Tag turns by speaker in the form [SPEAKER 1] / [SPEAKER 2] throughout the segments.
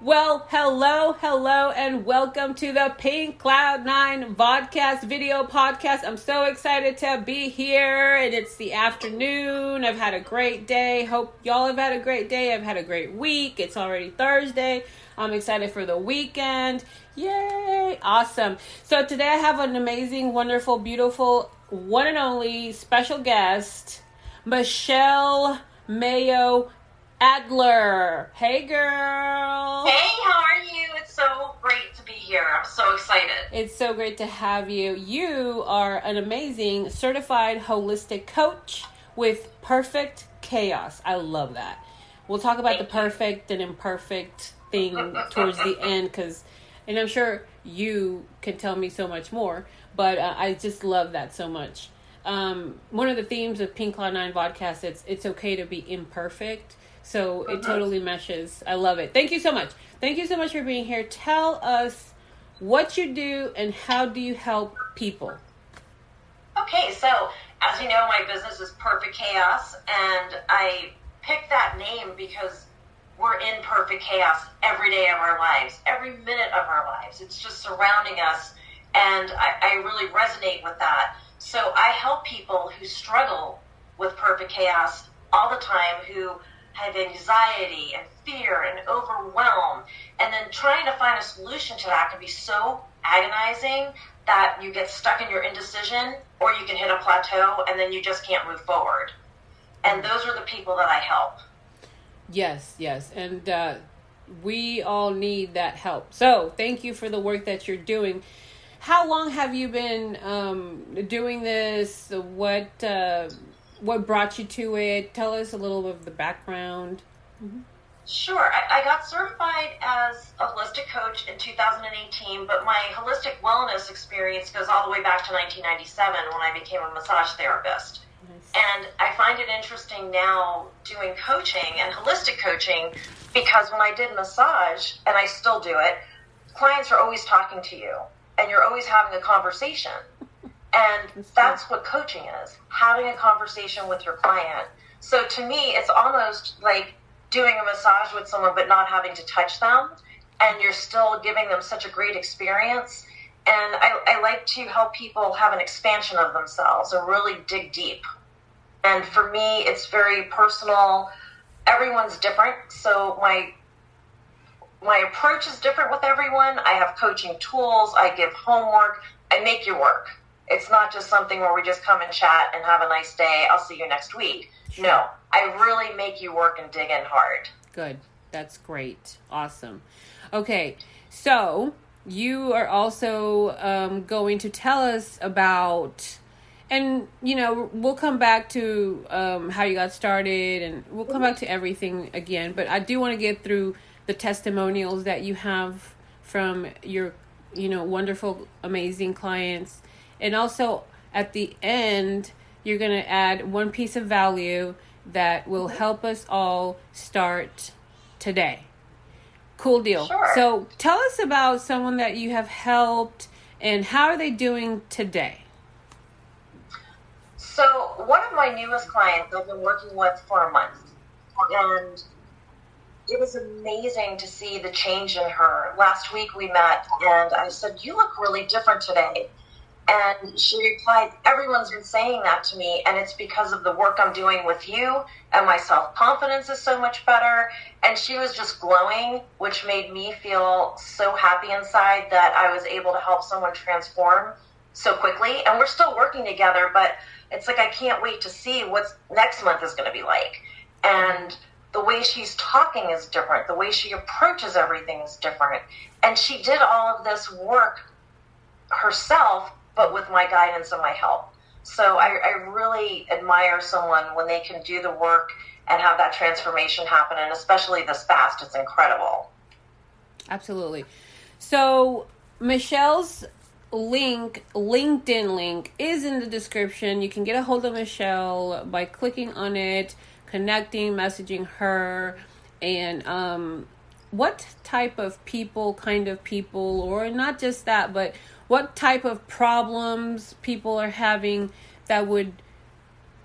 [SPEAKER 1] Well, hello, hello, and welcome to the Pink Cloud Nine Vodcast video podcast. I'm so excited to be here, and it's the afternoon. I've had a great day. Hope y'all have had a great day. I've had a great week. It's already Thursday. I'm excited for the weekend. Yay! Awesome. So today I have an amazing, wonderful, beautiful, one and only special guest, Michelle Mayo Adler. Hey, girl.
[SPEAKER 2] Hey, how are you? It's so great to be here. I'm so excited.
[SPEAKER 1] It's so great to have you. You are an amazing certified holistic coach with perfect chaos. I love that. We'll talk about
[SPEAKER 2] Thank
[SPEAKER 1] the perfect and imperfect thing towards the end because, and I'm sure you can tell me so much more, but uh, I just love that so much. Um, one of the themes of Pink Cloud Nine Vodcast, it's it's okay to be imperfect. So it totally meshes. I love it. Thank you so much. Thank you so much for being here. Tell us what you do and how do you help people.
[SPEAKER 2] Okay, so as you know, my business is Perfect Chaos, and I picked that name because we're in perfect chaos every day of our lives, every minute of our lives. It's just surrounding us, and I, I really resonate with that. So I help people who struggle with perfect chaos all the time, who have anxiety and fear and overwhelm, and then trying to find a solution to that can be so agonizing that you get stuck in your indecision or you can hit a plateau and then you just can't move forward. And those are the people that I help.
[SPEAKER 1] Yes, yes. And uh, we all need that help. So thank you for the work that you're doing. How long have you been um, doing this? What uh, what brought you to it? Tell us a little bit of the background.
[SPEAKER 2] Sure. I, I got certified as a holistic coach in 2018, but my holistic wellness experience goes all the way back to 1997 when I became a massage therapist.
[SPEAKER 1] Nice.
[SPEAKER 2] And I find it interesting now doing coaching and holistic coaching because when I did massage, and I still do it, clients are always talking to you and you're always having a conversation. And
[SPEAKER 1] That's
[SPEAKER 2] what coaching is having a conversation with your client. So to me, it's almost like doing a massage with someone but not having to touch them. And you're still giving them such a great experience. And I, I like to help people have an expansion of themselves and really dig deep. And for me, it's very personal. Everyone's different. So my my approach is different with everyone. I have coaching tools. I give homework. I make you work. It's not just something where we just come and chat and have a nice day. I'll see you next week. No, I really make you work and dig in hard.
[SPEAKER 1] Good. That's great. Awesome. Okay, so you are also um, going to tell us about, and you know, we'll come back to um, how you got started, and we'll come back to everything again. But I do want to get through the testimonials that you have from your, you know, wonderful, amazing clients, and also at the end, you're going to add one piece of value that will help us all start today. Cool deal.
[SPEAKER 2] Sure.
[SPEAKER 1] So tell us about someone that you have helped and how are they doing today?
[SPEAKER 2] So, one of my newest clients I've been working with for a month, and it was amazing to see the change in her. Last week we met, and I said, You look really different today. And she replied, Everyone's been saying that to me, and it's because of the work I'm doing with you, and my self confidence is so much better. And she was just glowing, which made me feel so happy inside that I was able to help someone transform so quickly. And we're still working together, but it's like I can't wait to see what next month is going to be like. And the way she's talking is different, the way she approaches everything is different. And she did all of this work herself, but with my guidance and my help. So I, I really admire someone when they can do the work and have that transformation happen, and especially this fast. It's incredible.
[SPEAKER 1] Absolutely. So Michelle's link, LinkedIn link, is in the description. You can get a hold of Michelle by clicking on it, connecting, messaging her, and um, what type of people, kind of people, or not just that, but what type of problems people are having that would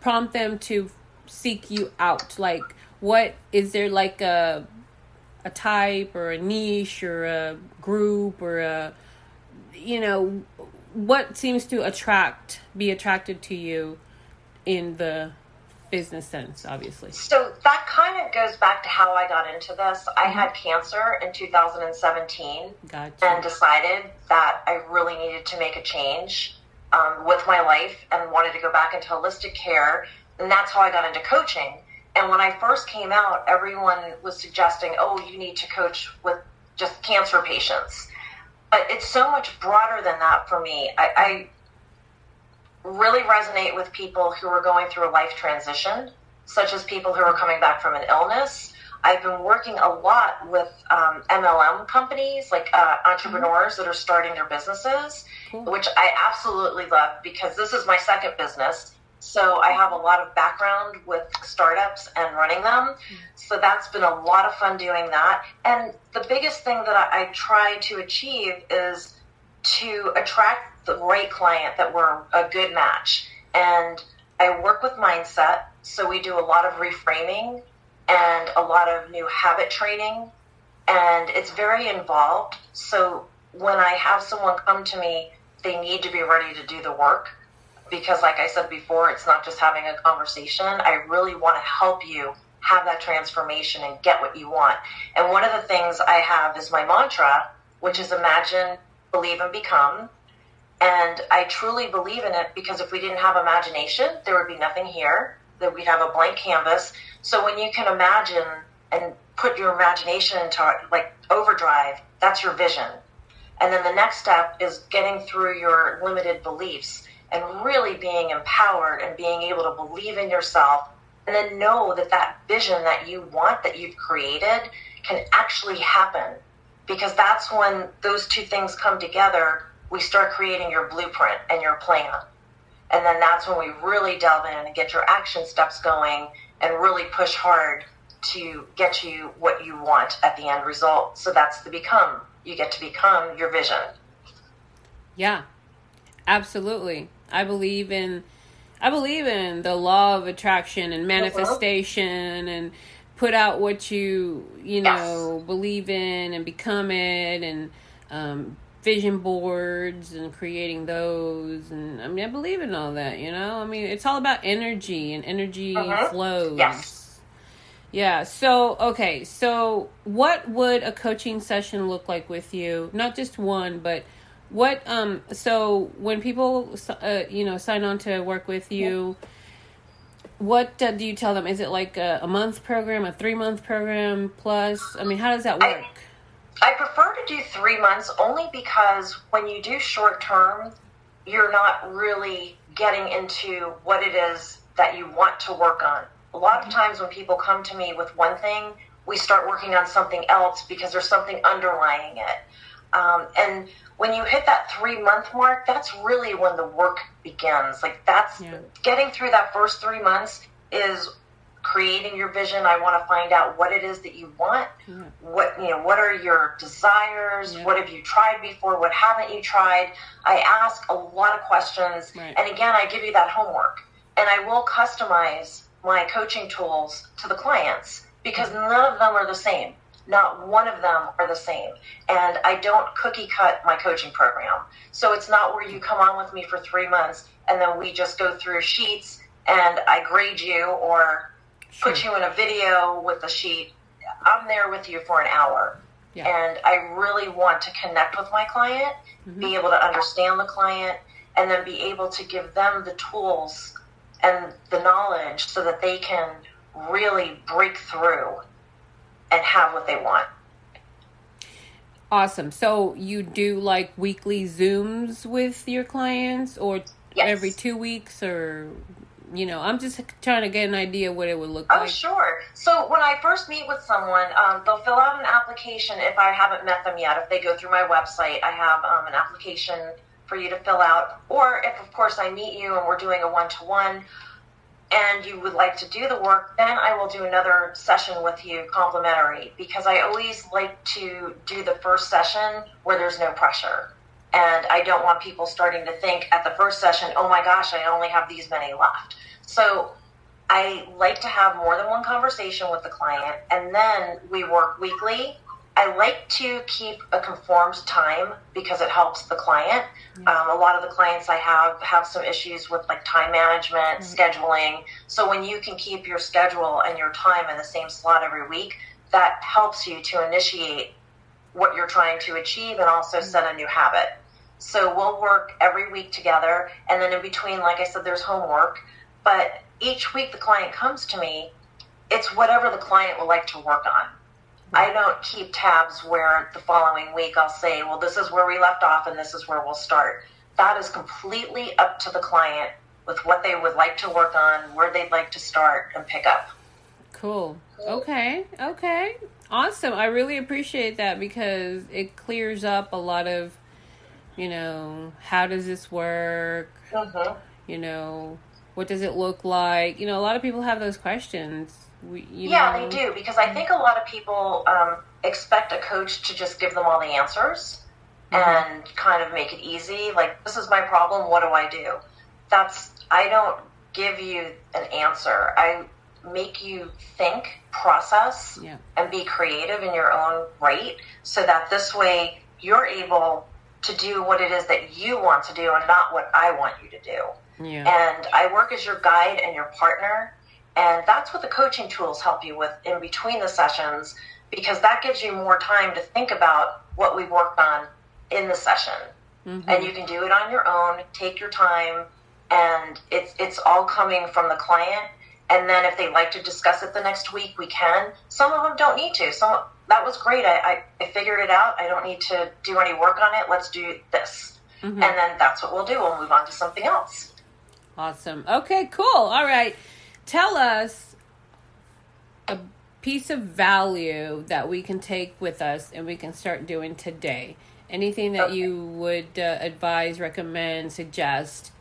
[SPEAKER 1] prompt them to seek you out? Like, what is there like a a type or a niche or a group or a you know what seems to attract be attracted to you in the business sense obviously
[SPEAKER 2] so that kind of goes back to how i got into this i mm-hmm. had cancer in 2017 gotcha. and decided that i really needed to make a change um, with my life and wanted to go back into holistic care and that's how i got into coaching and when I first came out, everyone was suggesting, oh, you need to coach with just cancer patients. But it's so much broader than that for me. I, I really resonate with people who are going through a life transition, such as people who are coming back from an illness. I've been working a lot with um, MLM companies, like uh, entrepreneurs mm-hmm. that are starting their businesses, cool. which I absolutely love because this is my second business so I have a lot of background with startups and running them. So that's been a lot of fun doing that. And the biggest thing that I, I try to achieve is to attract the right client that we're a good match. And I work with mindset. So we do a lot of reframing and a lot of new habit training. And it's very involved. So when I have someone come to me, they need to be ready to do the work because like I said before, it's not just having a conversation. I really want to help you have that transformation and get what you want. And one of the things I have is my mantra, which is imagine, believe, and become. And I truly believe in it because if we didn't have imagination, there would be nothing here, that we'd have a blank canvas. So when you can imagine and put your imagination into like overdrive, that's your vision. And then the next step is getting through your limited beliefs and really being empowered and being able to believe in yourself and then know that that vision that you want that you've created can actually happen because that's when those two things come together we start creating your blueprint and your plan and then that's when we really delve in and get your action steps going and really push hard to get you what you want at the end result. So that's the become. You get to become your vision.
[SPEAKER 1] Yeah absolutely. I believe in I believe in the law of attraction and manifestation and put out what you you know yes. believe in and become it and um, vision boards and creating those and I mean I believe in all that you know? I mean it's all about energy and energy uh-huh. flows.
[SPEAKER 2] Yes.
[SPEAKER 1] yeah so okay so what would a coaching session look like with you? Not just one but what um so when people uh, you know sign on to work with you what uh, do you tell them? Is it like a, a month program a three month program plus? I mean how does that work?
[SPEAKER 2] I, I prefer to do three months only because when you do short term you're not really getting into what it is that you want to work on a lot of times when people come to me with one thing we start working on something else because there's something underlying it um, and when you hit that three month mark, that's really when the work begins. Like that's yeah. getting through that first three months is creating your vision. I want to find out what it is that you want. Yeah. What you know, what are your desires? Yeah. What have you tried before? What haven't you tried? I ask a lot of questions, right. and again, I give you that homework, and I will customize my coaching tools to the clients because mm-hmm. none of them are the same. Not one of them are the same. And I don't cookie cut my coaching program. So it's not where you come on with me for three months and then we just go through sheets and I grade you or sure. put you in a video with a sheet. I'm there with you for an hour. Yeah. And I really want to connect with my client, mm-hmm. be able to understand the client, and then be able to give them the tools and the knowledge so that they can really break through and have what they want.
[SPEAKER 1] Awesome. So you do like weekly Zooms with your clients or yes. every two weeks or you know, I'm just trying to get an idea what it would look
[SPEAKER 2] oh,
[SPEAKER 1] like.
[SPEAKER 2] Oh, sure. So when I first meet with someone, um, they'll fill out an application if I haven't met them yet. If they go through my website, I have um, an application for you to fill out. Or if, of course, I meet you and we're doing a one to one, and you would like to do the work, then I will do another session with you complimentary because I always like to do the first session where there's no pressure. And I don't want people starting to think at the first session, oh my gosh, I only have these many left. So I like to have more than one conversation with the client, and then we work weekly. I like to keep a conformed time because it helps the client. Um, a lot of the clients I have have some issues with like time management, scheduling. So when you can keep your schedule and your time in the same slot every week, that helps you to initiate what you're trying to achieve and also set a new habit. So we'll work every week together, and then in between, like I said, there's homework. But each week the client comes to me, it's whatever the client would like to work on. I don't keep tabs where the following week I'll say, well, this is where we left off and this is where we'll start. That is completely up to the client with what they would like to work on, where they'd like to start and pick up.
[SPEAKER 1] Cool. Okay. Okay. Awesome. I really appreciate that because it clears up a lot of, you know, how does this work?
[SPEAKER 2] Mm-hmm.
[SPEAKER 1] You know, what does it look like? You know, a lot of people have those questions. We, you
[SPEAKER 2] yeah,
[SPEAKER 1] know,
[SPEAKER 2] they do because I think a lot of people um, expect a coach to just give them all the answers
[SPEAKER 1] Mhm.
[SPEAKER 2] and kind of make it easy. Like, this is my problem. What do I do? That's I don't give you an answer. I make you think, process,
[SPEAKER 1] Yeah.
[SPEAKER 2] and be creative in your own right, so that this way you're able to do what it is that you want to do and not what I want you to do
[SPEAKER 1] Yeah.
[SPEAKER 2] and I work as your guide and your partner. And that's what the coaching tools help you with in between the sessions because that gives you more time to think about what we've worked on in the session.
[SPEAKER 1] Mhm.
[SPEAKER 2] And you can do it on your own, take your time, and it's it's all coming from the client. And then if they like to discuss it the next week, we can. Some of them don't need to. Some that was great. I, I, I figured it out. I don't need to do any work on it. Let's do this.
[SPEAKER 1] Mhm.
[SPEAKER 2] And then that's what we'll do. We'll move on to something else.
[SPEAKER 1] Awesome. Okay, cool. All right. Tell us a piece of value that we can take with us and we can start doing today. Anything that
[SPEAKER 2] Okay.
[SPEAKER 1] you would uh, advise, recommend, suggest.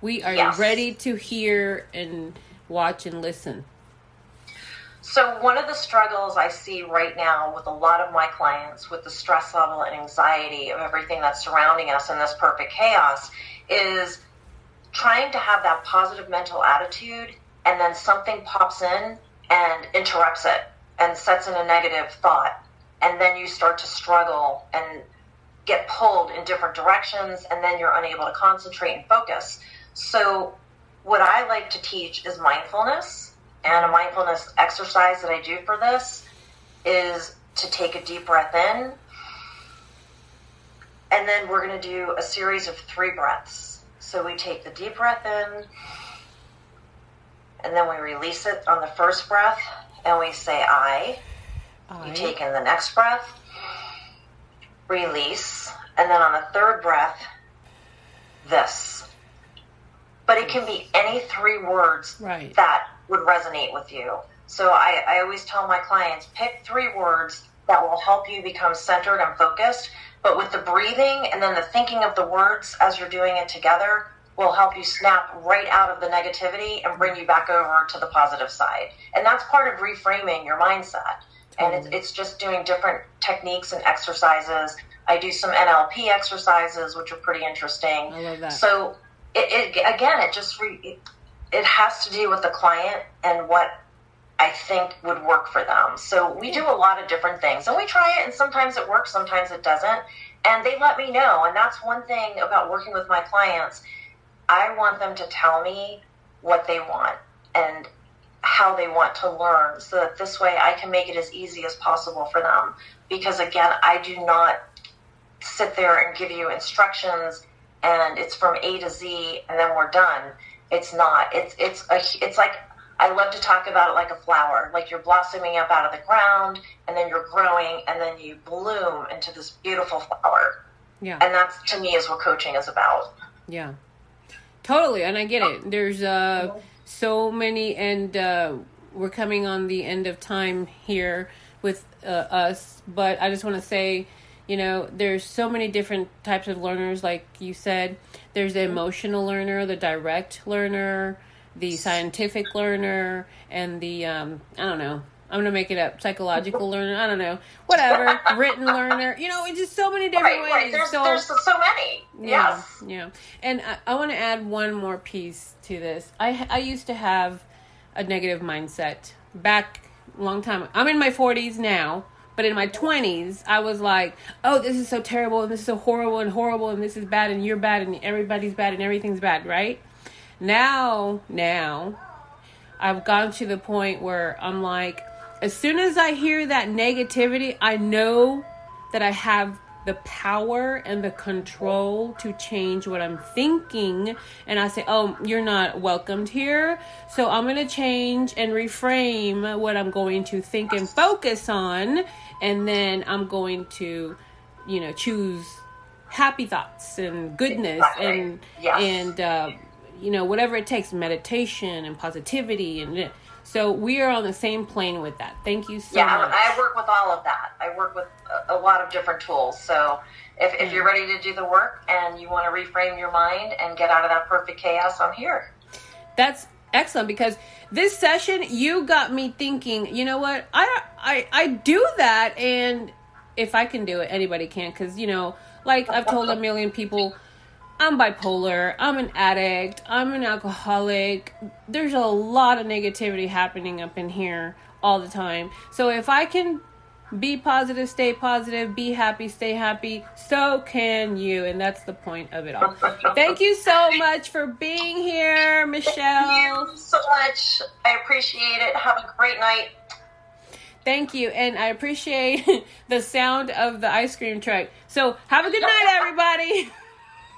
[SPEAKER 1] We are
[SPEAKER 2] Yes.
[SPEAKER 1] ready to hear and watch and listen.
[SPEAKER 2] So, one of the struggles I see right now with a lot of my clients with the stress level and anxiety of everything that's surrounding us in this perfect chaos is trying to have that positive mental attitude and then something pops in and interrupts it and sets in a negative thought. And then you start to struggle and get pulled in different directions, and then you're unable to concentrate and focus. So, what I like to teach is mindfulness. And a mindfulness exercise that I do for this is to take a deep breath in. And then we're going to do a series of three breaths. So we take the deep breath in, and then we release it on the first breath, and we say, I. You
[SPEAKER 1] I,
[SPEAKER 2] take in the next breath, release, and then on the third breath, this. But it can be any three words
[SPEAKER 1] right.
[SPEAKER 2] that would resonate with you. So I, I always tell my clients pick three words that will help you become centered and focused. But with the breathing and then the thinking of the words as you're doing it together will help you snap right out of the negativity and bring you back over to the positive side. And that's part of reframing your mindset. And it's, it's just doing different techniques and exercises. I do some NLP exercises, which are pretty interesting.
[SPEAKER 1] I love that.
[SPEAKER 2] So it, it again, it just re, it, it has to do with the client and what I think would work for them. So we do a lot of different things, and we try it, and sometimes it works, sometimes it doesn't, and they let me know. And that's one thing about working with my clients. I want them to tell me what they want and how they want to learn, so that this way I can make it as easy as possible for them. Because again, I do not sit there and give you instructions and it's from A to Z and then we're done. It's not. It's it's a it's like I love to talk about it like a flower, like you're blossoming up out of the ground and then you're growing and then you bloom into this beautiful flower.
[SPEAKER 1] Yeah.
[SPEAKER 2] And that's to me is what coaching is about.
[SPEAKER 1] Yeah. Totally, and I get it. There's uh so many and uh we're coming on the end of time here with uh, us, but I just want to say, you know, there's so many different types of learners like you said. There's the emotional learner, the direct learner, the scientific learner, and the um I don't know. I'm gonna make it up. Psychological learner. I don't know. Whatever. Written learner. You know, it's just so many different
[SPEAKER 2] Right,
[SPEAKER 1] ways.
[SPEAKER 2] right. There's
[SPEAKER 1] so
[SPEAKER 2] there's so many.
[SPEAKER 1] yeah,
[SPEAKER 2] Yes.
[SPEAKER 1] yeah. And I, I want to add one more piece to this. I I used to have a negative mindset back long time. I'm in my 40s now, but in my 20s, I was like, "Oh, this is so terrible and this is so horrible and horrible and this is bad and you're bad and everybody's bad and everything's bad," right? Now, now I've gotten to the point where I'm like, as soon as I hear that negativity, I know that I have the power and the control to change what I'm thinking. And I say, oh, you're not welcomed here. So I'm going to change and reframe what I'm going to think and focus on. And then I'm going to, you know, choose happy thoughts and goodness exactly. and, yes. and, uh, you know, whatever it takes, meditation and positivity and so we are on the same plane with that. Thank you so yeah, much.
[SPEAKER 2] Yeah, I work with all of that. I work with a, a lot of different tools. So if, if you're ready to do the work and you want to reframe your mind and get out of that perfect chaos, I'm here.
[SPEAKER 1] That's excellent because this session you got me thinking, you know what? I I I do that and if I can do it, anybody can cuz you know, like I've told a million people I'm bipolar, I'm an addict, I'm an alcoholic. There's a lot of negativity happening up in here all the time. So if I can be positive, stay positive, be happy, stay happy, so can you. And that's the point of it all. Thank you so much for being here, Michelle.
[SPEAKER 2] Thank you so much. I appreciate it. Have a great night.
[SPEAKER 1] Thank you. And I appreciate the sound of the ice cream truck. So have a good night, everybody.